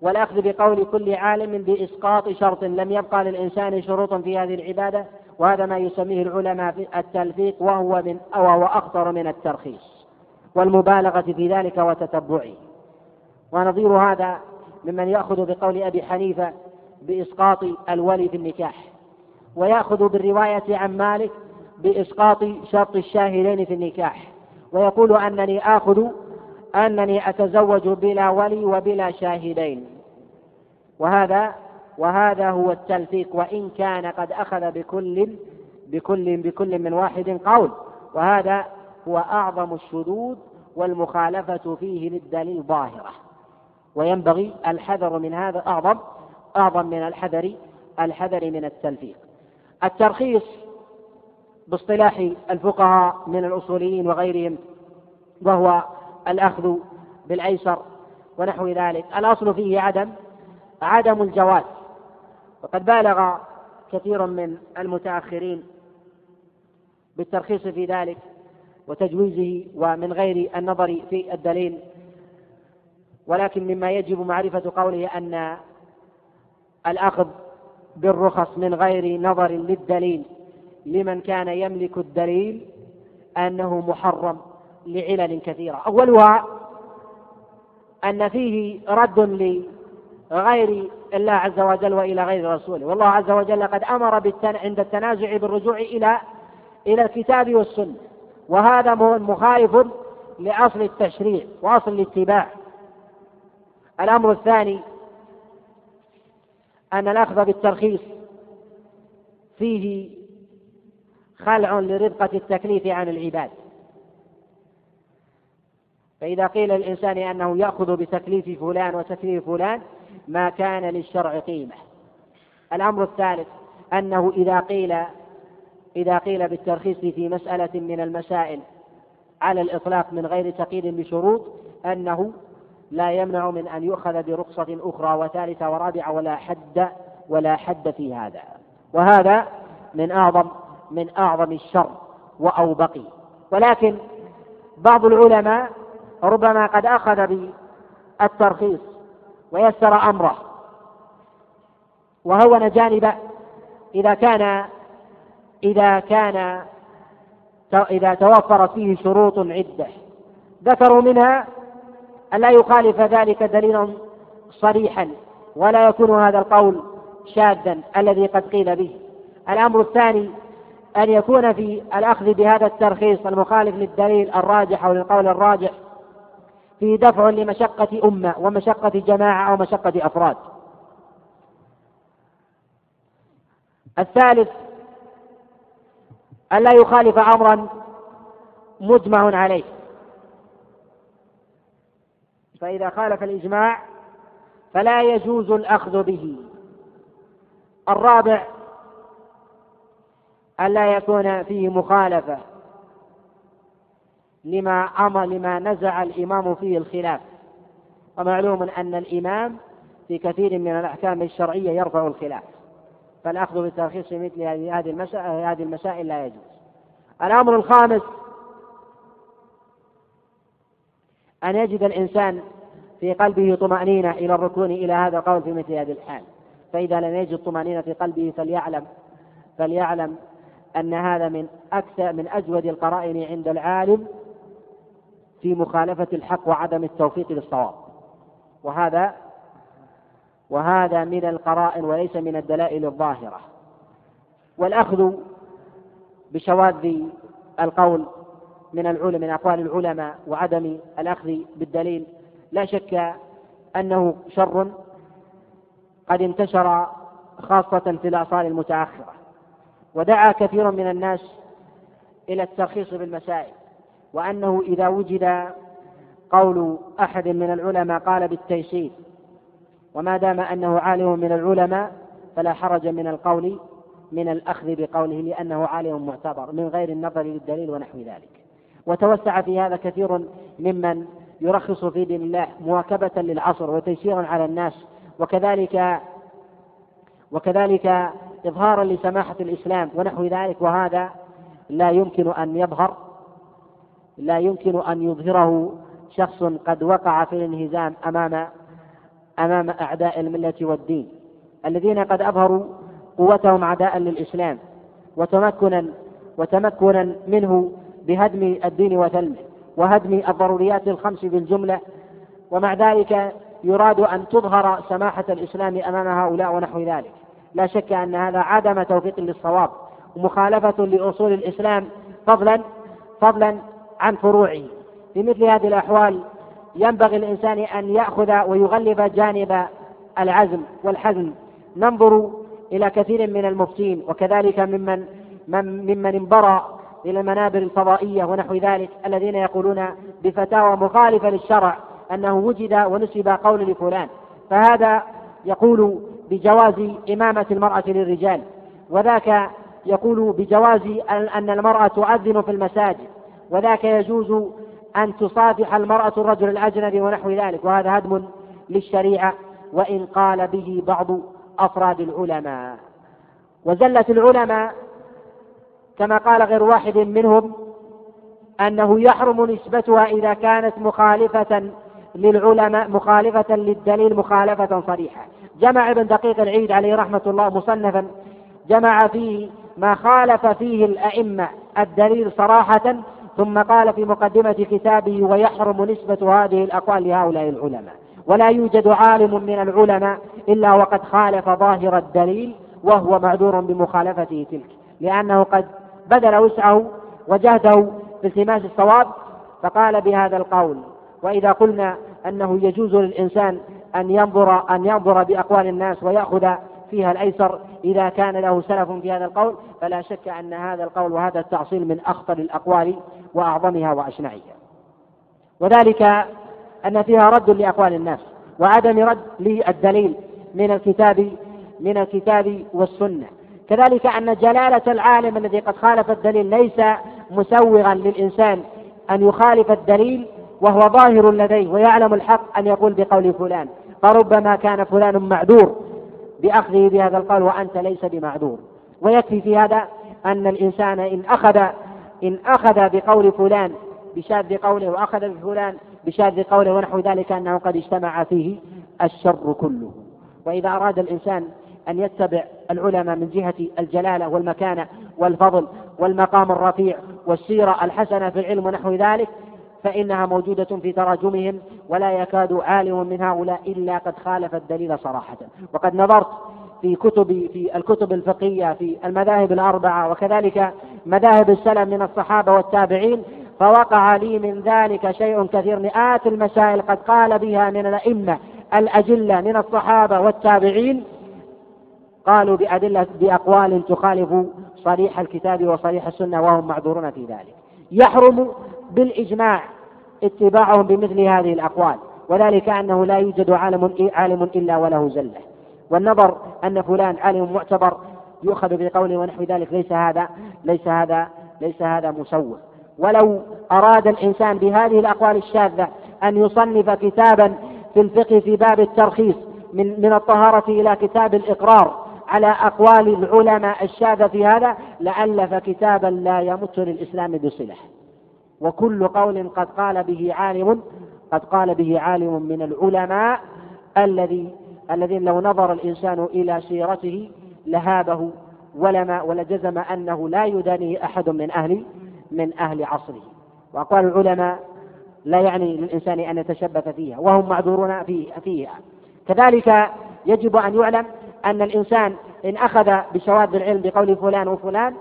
Speaker 1: والأخذ بقول كل عالم بإسقاط شرط. لم يبقى للإنسان شروط في هذه العبادة وهذا ما يسميه العلماء في التلفيق وهو من وهو أخطر من الترخيص والمبالغة في ذلك وتتبعه. ونظير هذا ممن يأخذ بقول أبي حنيفة بإسقاط الولي في النكاح ويأخذ بالرواية عن مالك بإسقاط شرط الشاهدين في النكاح ويقول أنني آخذ أنني أتزوج بلا ولي وبلا شاهدين. وهذا وهذا هو التلفيق وإن كان قد أخذ بكل بكل بكل من واحد قول. وهذا هو أعظم الشذوذ والمخالفة فيه للدليل ظاهرة. وينبغي الحذر من هذا أعظم أعظم من الحذر الحذر من التلفيق. الترخيص باصطلاح الفقهاء من الأصوليين وغيرهم وهو الأخذ بالأيسر ونحو ذلك. الأصل فيه عدم عدم الجواز. وقد بالغ كثير من المتأخرين بالترخيص في ذلك وتجويزه ومن غير النظر في الدليل ولكن مما يجب معرفة قوله أن الأخذ بالرخص من غير نظر للدليل لمن كان يملك الدليل أنه محرم لعلل كثيرة. أولها أن فيه رد لغير الله عز وجل وإلى غير رسوله. والله عز وجل قد أمر بالتن... عند التنازع بالرجوع إلى إلى الكتاب والسنة. وهذا مخالف لأصل التشريع وأصل الاتباع. الأمر الثاني أن الأخذ بالترخيص فيه خلع لرفقة التكليف عن العباد. فإذا قيل للإنسان أنه يأخذ بتكليف فلان وتكليف فلان ما كان للشرع قيمة. الأمر الثالث أنه إذا قيل إذا قيل بالترخيص في مسألة من المسائل على الإطلاق من غير تقييد بشروط أنه لا يمنع من أن يؤخذ برخصة أخرى وثالثة ورابعة ولا حد ولا حد في هذا. وهذا من أعظم من أعظم الشر وأوبقي ولكن بعض العلماء ربما قد أخذ بالترخيص ويسر أمره. وهون جانب إذا كان إذا كان إذا توفرت فيه شروط عدة. ذكروا منها أن لا يخالف ذلك دليلا صريحا ولا يكون هذا القول شاذا الذي قد قيل به. الأمر الثاني أن يكون في الأخذ بهذا الترخيص المخالف للدليل الراجح أو للقول الراجح في دفع لمشقة أمة ومشقة جماعة أو مشقة أفراد. الثالث ألا يخالف أمرا مجمع عليه. فإذا خالف الإجماع فلا يجوز الأخذ به. الرابع ألا يكون فيه مخالفة. لما أمر لما نزع الإمام فيه الخلاف. ومعلوم أن الإمام في كثير من الأحكام الشرعية يرفع الخلاف. فالأخذ بالترخيص في مثل هذه المسائل هذه المسائل لا يجوز. الأمر الخامس أن يجد الإنسان في قلبه طمأنينة إلى الركون إلى هذا القول في مثل هذه الحال. فإذا لم يجد طمأنينة في قلبه فليعلم فليعلم أن هذا من أكثر من أجود القرائن عند العالم في مخالفة الحق وعدم التوفيق للصواب. وهذا وهذا من القرائن وليس من الدلائل الظاهرة. والأخذ بشواذ القول من العلم من أقوال العلماء وعدم الأخذ بالدليل لا شك أنه شر قد انتشر خاصة في الأعصار المتأخرة. ودعا كثير من الناس إلى الترخيص بالمسائل. وأنه إذا وجد قول أحد من العلماء قال بالتيسير وما دام أنه عالم من العلماء فلا حرج من القول من الأخذ بقوله لأنه عالم معتبر من غير النظر للدليل ونحو ذلك. وتوسع في هذا كثير ممن يرخص في دين الله مواكبة للعصر وتيسيرا على الناس وكذلك وكذلك إظهارا لسماحة الإسلام ونحو ذلك وهذا لا يمكن أن يظهر لا يمكن أن يظهره شخص قد وقع في الانهزام أمام أمام أعداء الملة والدين الذين قد أظهروا قوتهم عداء للإسلام وتمكنا وتمكنا منه بهدم الدين وثلمه وهدم الضروريات الخمس بالجملة ومع ذلك يراد أن تظهر سماحة الإسلام أمام هؤلاء ونحو ذلك. لا شك أن هذا عدم توفيق للصواب ومخالفة لأصول الإسلام فضلا فضلا عن فروعه. في مثل هذه الأحوال ينبغي الإنسان أن يأخذ ويغلب جانب العزم والحزم. ننظر إلى كثير من المفتين وكذلك ممن ممن انبرى إلى المنابر الفضائية ونحو ذلك الذين يقولون بفتاوى مخالفة للشرع أنه وجد ونسب قول لفلان. فهذا يقول بجواز إمامة المرأة للرجال وذاك يقول بجواز أن المرأة تؤذن في المساجد. وذاك يجوز أن تصافح المرأة الرجل الأجنبي ونحو ذلك وهذا هدم للشريعة وإن قال به بعض أفراد العلماء. وزلت العلماء كما قال غير واحد منهم أنه يحرم نسبتها إذا كانت مخالفة للعلماء مخالفة للدليل مخالفة صريحة. جمع ابن دقيق العيد عليه رحمة الله مصنفا جمع فيه ما خالف فيه الأئمة الدليل صراحة ثم قال في مقدمة كتابه ويحرم نسبة هذه الأقوال لهؤلاء العلماء. ولا يوجد عالم من العلماء إلا وقد خالف ظاهر الدليل وهو معذور بمخالفته تلك. لأنه قد بذل وسعه وجهده في التماس الصواب فقال بهذا القول. وإذا قلنا أنه يجوز للإنسان أن ينظر أن ينظر بأقوال الناس ويأخذ فيها الأيسر إذا كان له سلف في هذا القول فلا شك أن هذا القول وهذا التعصيل من أخطر الأقوال وأعظمها وأشنعها. وذلك أن فيها رد لأقوال الناس وعدم رد للدليل من الكتاب من الكتاب والسنة. كذلك أن جلالة العالم الذي قد خالف الدليل ليس مسوغا للإنسان أن يخالف الدليل وهو ظاهر لديه ويعلم الحق أن يقول بقول فلان فربما كان فلان معذور. بأخذه بهذا القول وأنت ليس بمعذور. ويكفي في هذا أن الإنسان إن أخذ إن أخذ بقول فلان بشاذ قوله وأخذ بفلان بشاذ قوله ونحو ذلك أنه قد اجتمع فيه الشر كله. وإذا أراد الإنسان أن يتبع العلماء من جهة الجلالة والمكانة والفضل والمقام الرفيع والسيرة الحسنة في العلم ونحو ذلك فإنها موجودة في تراجمهم ولا يكاد عالم من هؤلاء إلا قد خالف الدليل صراحة. وقد نظرت في كتب في الكتب الفقهية في المذاهب الأربعة وكذلك مذاهب السلف من الصحابة والتابعين فوقع لي من ذلك شيء كثير. مئات المسائل قد قال بها من الأئمة الأجلة من الصحابة والتابعين قالوا بأدلة بأقوال تخالف صريح الكتاب وصريح السنة وهم معذورون في ذلك. يحرم بالإجماع اتباعهم بمثل هذه الأقوال وذلك أنه لا يوجد عالم عالم إلا وله زلة. والنظر أن فلان عالم معتبر يؤخذ بقوله ونحو ذلك ليس هذا ليس هذا ليس هذا مسوغ. ولو أراد الإنسان بهذه الأقوال الشاذة أن يصنف كتابا في الفقه في باب الترخيص من من الطهارة إلى كتاب الإقرار على أقوال العلماء الشاذة في هذا لألف كتابا لا يمت للإسلام بصلة. وكل قول قد قال به عالم قد قال به عالم من العلماء الذي الذين لو نظر الإنسان إلى سيرته لهابه ولما ولجزم أنه لا يدانيه أحد من أهل من أهل عصره. وأقوال العلماء لا يعني للإنسان أن يتشبث فيها وهم معذورون فيها. كذلك يجب أن يعلم أن الإنسان إن أخذ بشواذ العلم بقول فلان وفلان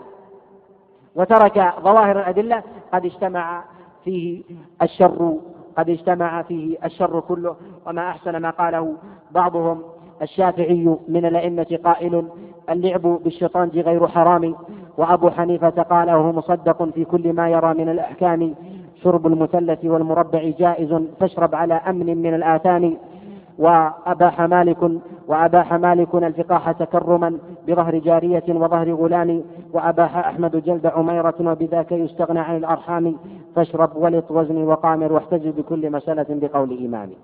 Speaker 1: وترك ظواهر الأدلة قد اجتمع فيه الشر قد اجتمع فيه الشر كله. وما أحسن ما قاله بعضهم الشافعي من الأئمة قائل اللعب بالشطرنج غير حرام. وأبو حنيفة قال وهو مصدق في كل ما يرى من الأحكام. شرب المثلث والمربع جائز فاشرب على أمن من الآثام. وأباح مالك وأباح مالك الفقاح تكرما بظهر جارية وظهر غلام وأباح أحمد جلد عميرة وبذاك يستغنى عن الأرحام فاشرب ولط وزني وقامر واحتج بكل مسألة بقول إمامي.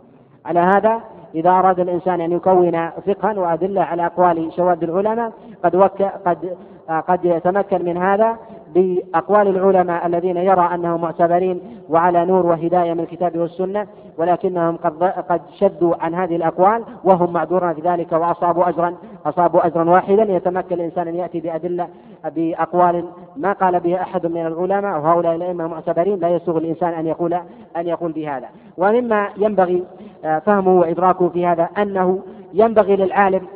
Speaker 1: على هذا إذا أراد الإنسان أن يكون فقها وأدلة على أقوال شواذ العلماء قد وك قد قد يتمكن من هذا بأقوال العلماء الذين يرى أنهم معتبرين وعلى نور وهداية من الكتاب والسنة ولكنهم قد قد شدوا عن هذه الأقوال وهم معذورون في ذلك وأصابوا أجرا أصابوا أجرا واحدا يتمكن الإنسان أن يأتي بأدلة بأقوال ما قال بها أحد من العلماء وهؤلاء الأئمة المعتبرين لا يسوغ الإنسان أن يقول أن يقول بهذا. ومما ينبغي آه، فهمه وإدراكه في هذا أنه ينبغي للعالم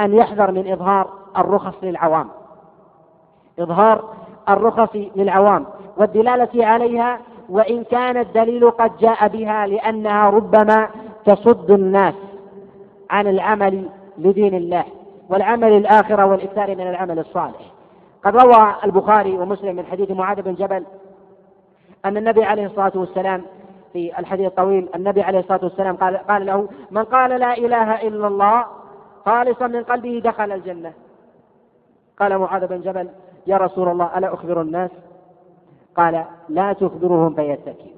Speaker 1: أن يحذر من إظهار الرخص للعوام. إظهار الرخص للعوام والدلالة عليها وإن كان الدليل قد جاء بها لأنها ربما تصد الناس عن العمل لدين الله والعمل الآخرة والإكثار من العمل الصالح. قد روى البخاري ومسلم من حديث معاذ بن جبل أن النبي عليه الصلاة والسلام في الحديث الطويل النبي عليه الصلاة والسلام قال, قال له من قال لا إله إلا الله خالصا من قلبه دخل الجنة. قال معاذ بن جبل يا رسول الله ألا أخبر الناس؟ قال لا تخبرهم فيتكلوا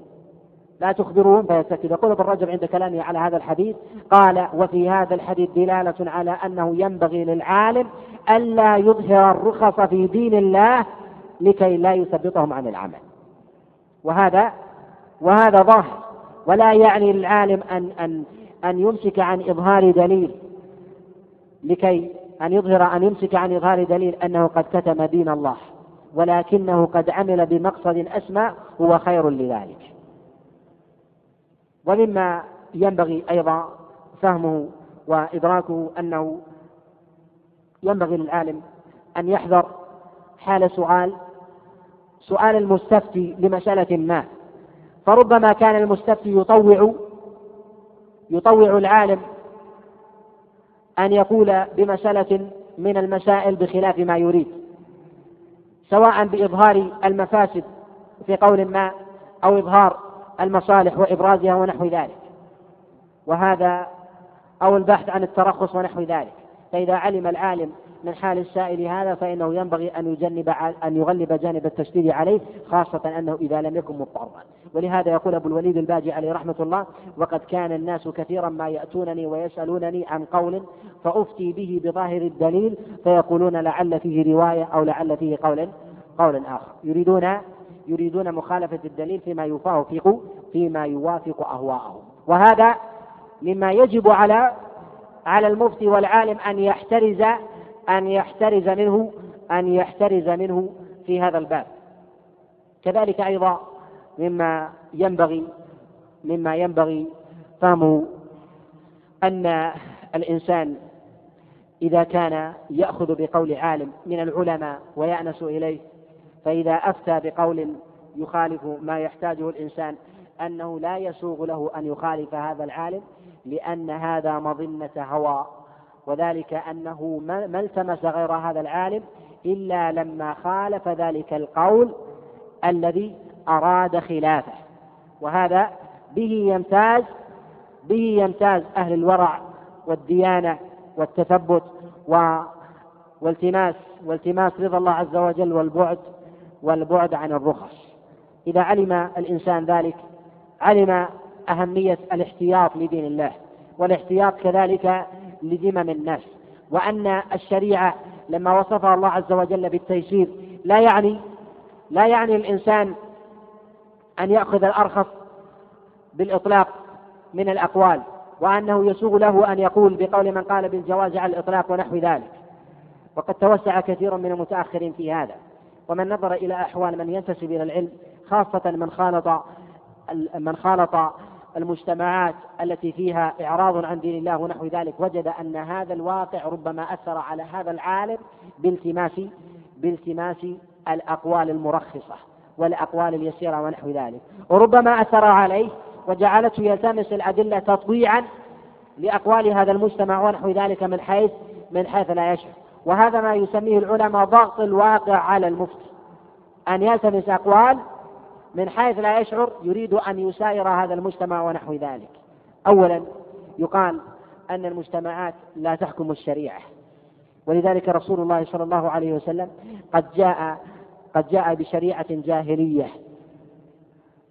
Speaker 1: لا تخبرهم فيتكلوا يقول ابن رجب عند كلامه على هذا الحديث قال وفي هذا الحديث دلالة على أنه ينبغي للعالم ألا يظهر الرخص في دين الله لكي لا يثبطهم عن العمل. وهذا وهذا ظاهر. ولا يعني للعالم أن أن أن يمسك عن إظهار دليل لكي أن يظهر أن يمسك عن إظهار دليل أنه قد كتم دين الله ولكنه قد عمل بمقصد أسمى هو خير لذلك. ومما ينبغي أيضا فهمه وإدراكه أنه ينبغي للعالم أن يحذر حال سؤال سؤال المستفتي لمسألة ما. فربما كان المستفتي يطوع يطوع العالم أن يقول بمسألة من المسائل بخلاف ما يريد سواء بإظهار المفاسد في قول ما أو إظهار المصالح وإبرازها ونحو ذلك. وهذا أو البحث عن الترخص ونحو ذلك. فإذا علم العالم من حال السائل هذا فإنه ينبغي أن يجنب أن يغلب جانب التشديد عليه خاصة أنه إذا لم يكن مضطرا. ولهذا يقول أبو الوليد الباجي عليه رحمة الله وقد كان الناس كثيرا ما يأتونني ويسألونني عن قول فأفتي به بظاهر الدليل فيقولون لعل فيه رواية أو لعل فيه قول قول آخر. يريدون يريدون مخالفة الدليل فيما يوافق فيما يوافق أهواءهم. وهذا مما يجب على على المفتي والعالم أن يحترز أن يحترز منه أن يحترز منه في هذا الباب. كذلك أيضا مما ينبغي مما ينبغي فهمه أن الإنسان إذا كان يأخذ بقول عالم من العلماء ويأنس إليه فإذا أفتى بقول يخالف ما يحتاجه الإنسان أنه لا يسوغ له أن يخالف هذا العالم لأن هذا مظنة هوى. وذلك أنه ما التمس غير هذا العالم إلا لما خالف ذلك القول الذي أراد خلافه. وهذا به يمتاز به يمتاز أهل الورع والديانة والتثبت و والتماس والتماس رضا الله عز وجل والبعد والبعد عن الرخص. إذا علم الإنسان ذلك علم أهمية الاحتياط لدين الله. والاحتياط كذلك
Speaker 2: لذمم الناس وأن الشريعة لما وصفها الله عز وجل بالتيسير لا يعني لا يعني الإنسان أن يأخذ الأرخص بالإطلاق من الأقوال وأنه يسوغ له أن يقول بقول من قال بالجواز على الإطلاق ونحو ذلك. وقد توسع كثير من المتأخرين في هذا. ومن نظر إلى أحوال من ينتسب إلى العلم خاصة من خالط من خالط المجتمعات التي فيها إعراض عن دين الله ونحو ذلك وجد أن هذا الواقع ربما أثر على هذا العالم بالتماس بالتماس الأقوال المرخصة والأقوال اليسيرة ونحو ذلك. وربما أثر عليه وجعلته يلتمس الأدلة تطبيعا لأقوال هذا المجتمع ونحو ذلك من حيث من حيث لا يشعر. وهذا ما يسميه العلماء ضغط الواقع على المفتي. أن يلتمس أقوال من حيث لا يشعر يريد أن يساير هذا المجتمع ونحو ذلك. أولا يقال أن المجتمعات لا تحكم الشريعة. ولذلك رسول الله صلى الله عليه وسلم قد جاء قد جاء بشريعة جاهلية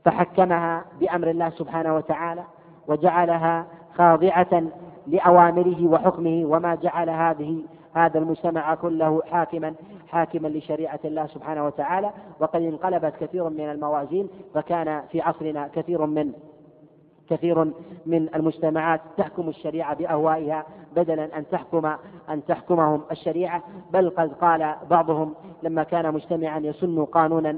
Speaker 2: فحكمها بأمر الله سبحانه وتعالى وجعلها خاضعة لأوامره وحكمه وما جعل هذه هذا المجتمع كله حاكما حاكما لشريعة الله سبحانه وتعالى وقد انقلبت كثير من الموازين فكان في عصرنا كثير من كثير من المجتمعات تحكم الشريعة بأهوائها بدلا أن تحكم أن تحكمهم الشريعة بل قد قال بعضهم لما كان مجتمعا يسن قانونا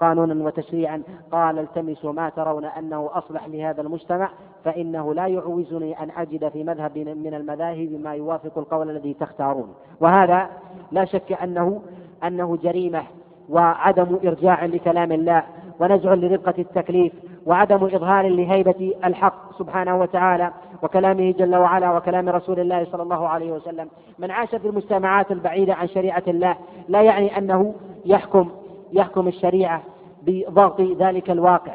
Speaker 2: قانونا وتشريعا قال التمسوا ما ترون أنه أصلح لهذا المجتمع فإنه لا يعوزني أن أجد في مذهب من المذاهب ما يوافق القول الذي تختارون. وهذا لا شك أنه أنه جريمة وعدم إرجاع لكلام الله ونزع لرقة التكليف وعدم إظهار لهيبة الحق سبحانه وتعالى. وكلامه جل وعلا وكلام رسول الله صلى الله عليه وسلم. من عاش في المجتمعات البعيدة عن شريعة الله لا يعني أنه يحكم يحكم الشريعة بضغط ذلك الواقع.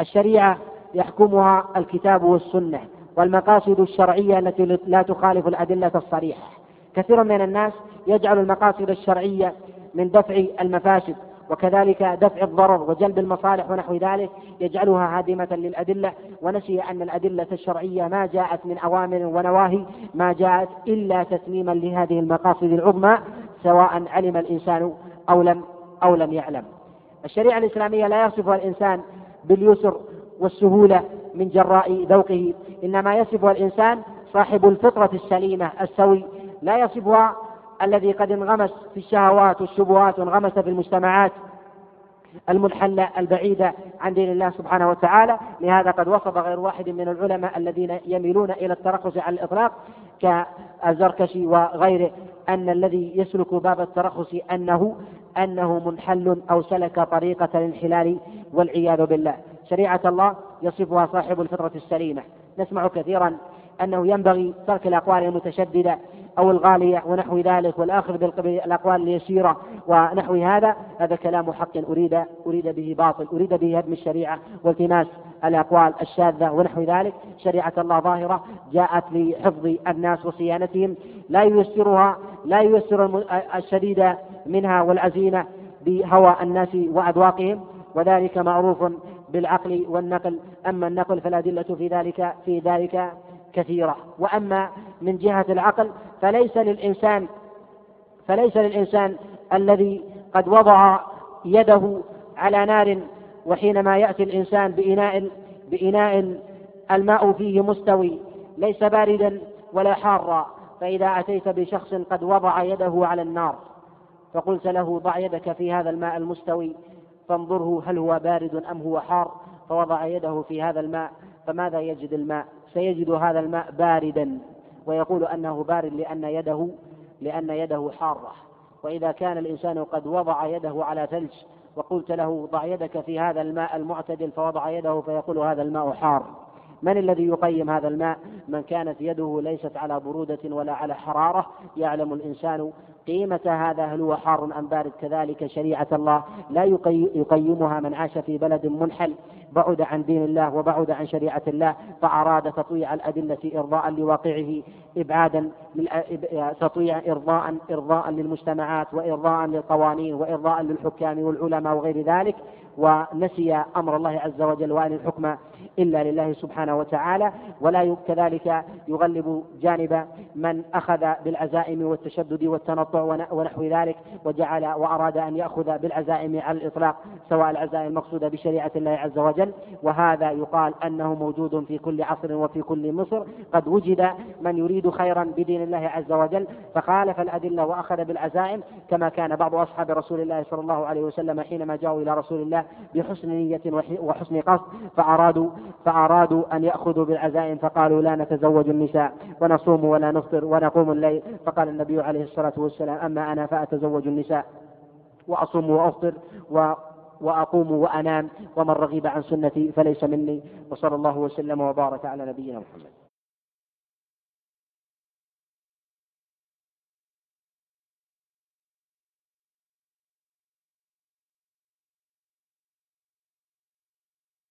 Speaker 2: الشريعة يحكمها الكتاب والسنة والمقاصد الشرعية التي لا تخالف الأدلة الصريحة. كثير من الناس يجعل المقاصد الشرعية من دفع المفاسد وكذلك دفع الضرر وجلب المصالح ونحو ذلك يجعلها هادمة للأدلة ونسي أن الأدلة الشرعية ما جاءت من أوامر ونواهي ما جاءت إلا تتميما لهذه المقاصد العظمى سواء علم الإنسان أو لم أو لم يعلم. الشريعة الإسلامية لا يصفها الإنسان باليسر والسهولة من جراء ذوقه إنما يصفها الإنسان صاحب الفطرة السليمة السوي لا يصفها الذي قد انغمس في الشهوات والشبهات وانغمس في المجتمعات المنحلة البعيدة عن دين الله سبحانه وتعالى. لهذا قد وصف غير واحد من العلماء الذين يميلون إلى الترخص على الإطلاق كالزركشي وغيره أن الذي يسلك باب الترخص أنه أنه منحل أو سلك طريقة الانحلال والعياذ بالله. شريعة الله يصفها صاحب الفطرة السليمة. نسمع كثيرا أنه ينبغي ترك الأقوال المتشددة أو الغالية ونحو ذلك والآخذ بالأقوال اليسيرة ونحو هذا هذا كلام حق أريد أريد به باطل أريد به هدم الشريعة والتماس الأقوال الشاذة ونحو ذلك. شريعة الله ظاهرة جاءت لحفظ الناس وصيانتهم لا ييسرها لا ييسر الشديد منها والعزيمة بهوى الناس وأذواقهم. وذلك معروف بالعقل والنقل أما النقل فالأدلة في ذلك في ذلك كثيرة. وأما من جهة العقل فليس للإنسان فليس للإنسان الذي قد وضع يده على نار وحينما يأتي الإنسان بإناء بإناء الماء فيه مستوي ليس باردا ولا حارا. فإذا أتيت بشخص قد وضع يده على النار فقلت له ضع يدك في هذا الماء المستوي فانظره هل هو بارد أم هو حار. فوضع يده في هذا الماء فماذا يجد الماء؟ سيجد هذا الماء باردا ويقول أنه بارد لأن يده لأن يده حارة. وإذا كان الإنسان قد وضع يده على ثلج وقلت له ضع يدك في هذا الماء المعتدل فوضع يده فيقول هذا الماء حار. من الذي يقيم هذا الماء؟ من كانت يده ليست على برودة ولا على حرارة. يعلم الإنسان قيمة هذا هل هو حار أم بارد؟ كذلك شريعة الله لا يقيمها من عاش في بلد منحل. بعد عن دين الله وبعد عن شريعة الله فأراد تطويع الأدلة إرضاء لواقعه إبعادا تطيع إرضاء إرضاء للمجتمعات وإرضاء للقوانين وإرضاء للحكام والعلماء وغير ذلك. ونسي أمر الله عز وجل وأن الحكم إلا لله سبحانه وتعالى ولا كذلك يغلب جانب من أخذ بالعزائم والتشدد والتنطع ونحو ذلك وجعل وأراد أن يأخذ بالعزائم على الإطلاق سواء العزائم المقصودة بشريعة الله عز وجل. وهذا يقال أنه موجود في كل عصر وفي كل مصر. قد وجد من يريد خيرا بدين الله عز وجل فخالف الأدلة وأخذ بالعزائم كما كان بعض أصحاب رسول الله صلى الله عليه وسلم حينما جاءوا إلى رسول الله بحسن نية وحسن قصد فأرادوا أن يأخذوا بالعزائم فقالوا لا نتزوج النساء ونصوم ولا نفطر ونقوم الليل. فقال النبي عليه الصلاة والسلام أما أنا فأتزوج النساء وأصوم وأفطر و وأقوم وأنام ومن رغب عن سنتي فليس مني. وصلى الله وسلم وبارك على نبينا محمد.